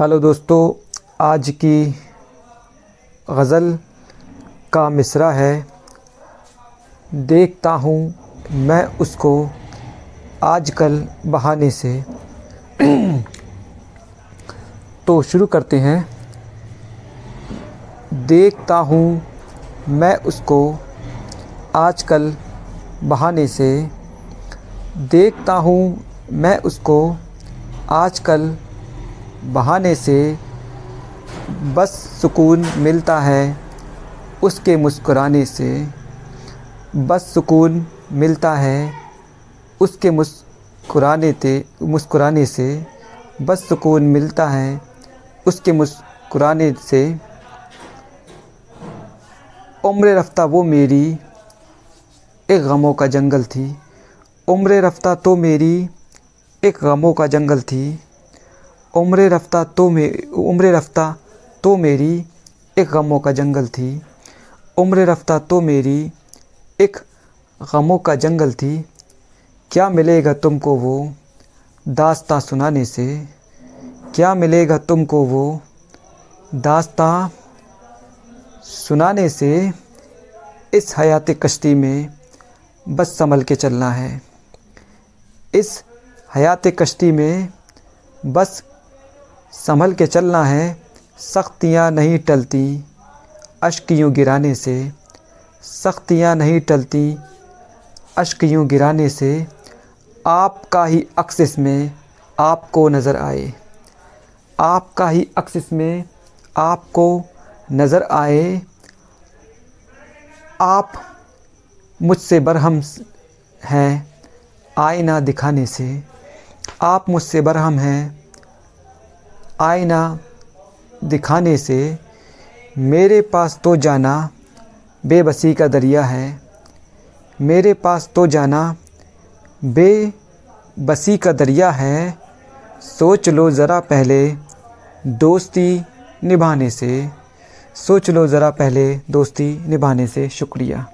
Hello दोस्तों, आज की गज़ल का मिसरा है। देखता हूँ मैं उसको आजकल बहाने से। तो शुरू करते हैं। देखता हूँ मैं उसको आजकल बहाने से। देखता हूँ मैं उसको आजकल बहाने से बस सुकून मिलता है, उसके मुस्कुराने से बस सुकून मिलता है, उसके मुस्कुराने ते, मुस्कुराने से बस सुकून मिलता है, उसके मुस्कुराने से उम्र रफ्ता वो मेरी, एक गमों का जंगल थी। उम्र रफ्ता तो मेरी, एक गमों का जंगल थी। उम्र रफ्ता तो मे, उम्र रफ्ता तो मेरी एक गमों का जंगल थी। उम्र रफ्ता तो मेरी एक गमों का जंगल थी। क्या मिलेगा तुमको वो दास्ता सुनाने से? क्या मिलेगा तुमको वो दास्ता सुनाने से? इस हयात कश्ती में बस संभल के चलना है। इस हयात कश्ती में बस संभल के चलना है, सख्तियाँ नहीं टलती। अश्क यूँ गिराने से, सख्तियाँ नहीं टलती। अश्क यूँ गिराने से, आपका ही अक्सिस में आपको नज़र आए। आपका ही अक्सिस में आपको नज़र आए। आप मुझसे बरहम हैं आईना दिखाने से। आप मुझसे बरहम हैं आईना दिखाने से मेरे पास तो जाना बेबसी का दरिया है। मेरे पास तो जाना बेबसी का दरिया है। सोच लो ज़रा पहले दोस्ती निभाने से। सोच लो ज़रा पहले दोस्ती निभाने से शुक्रिया।